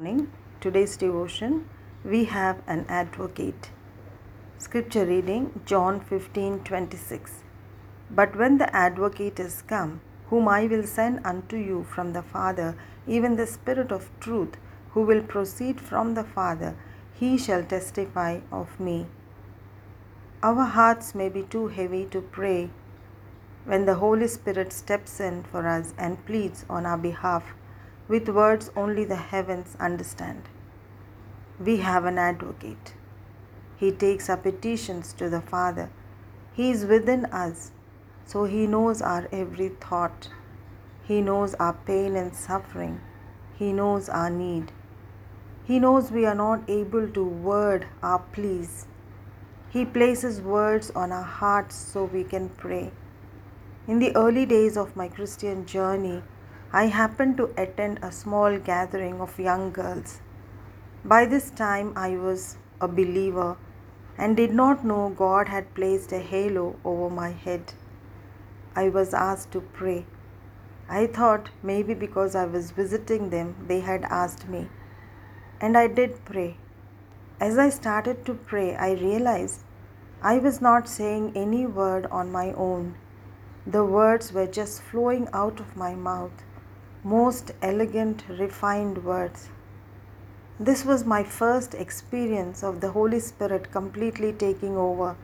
morning. Today's devotion we have an advocate. Scripture reading John 15:26. But when the advocate is come, whom I will send unto you from the Father, even the Spirit of truth, who will proceed from the Father, he shall testify of me. Our hearts may be too heavy to pray when the Holy Spirit steps in for us and pleads on our behalf with words only the heavens understand. We have an advocate. He takes our petitions to the Father. He is within us, so He knows our every thought. He knows our pain and suffering. He knows our need. He knows we are not able to word our pleas. He places words on our hearts so we can pray. In the early days of my Christian journey, I happened to attend a small gathering of young girls. By this time, I was a believer and did not know God had placed a halo over my head. I was asked to pray. I thought maybe because I was visiting them, they had asked me. And I did pray. As I started to pray, I realized I was not saying any word on my own. The words were just flowing out of my mouth most elegant, refined words. This was my first experience of the Holy Spirit completely taking over.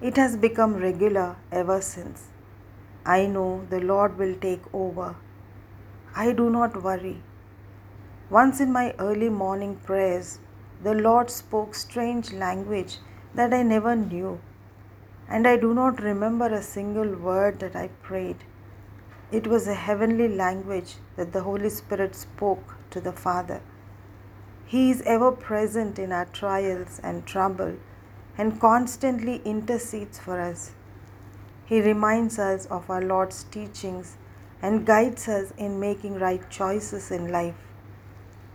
It has become regular ever since. I know the Lord will take over. I do not worry. Once in my early morning prayers, the Lord spoke strange language that I never knew, and I do not remember a single word that I prayed. It was a heavenly language that the Holy Spirit spoke to the Father. He is ever present in our trials and trouble and constantly intercedes for us. He reminds us of our Lord's teachings and guides us in making right choices in life.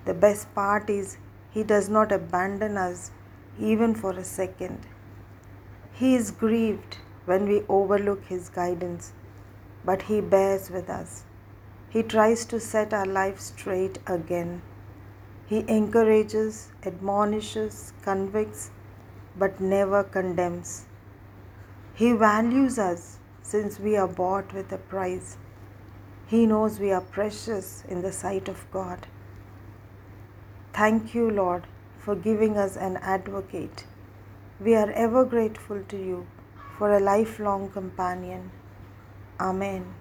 The best part is He does not abandon us even for a second. He is grieved when we overlook His guidance but He bears with us. He tries to set our life straight again. He encourages, admonishes, convicts, but never condemns. He values us since we are bought with a price. He knows we are precious in the sight of God. Thank you, Lord, for giving us an advocate. We are ever grateful to you for a lifelong companion. Amen.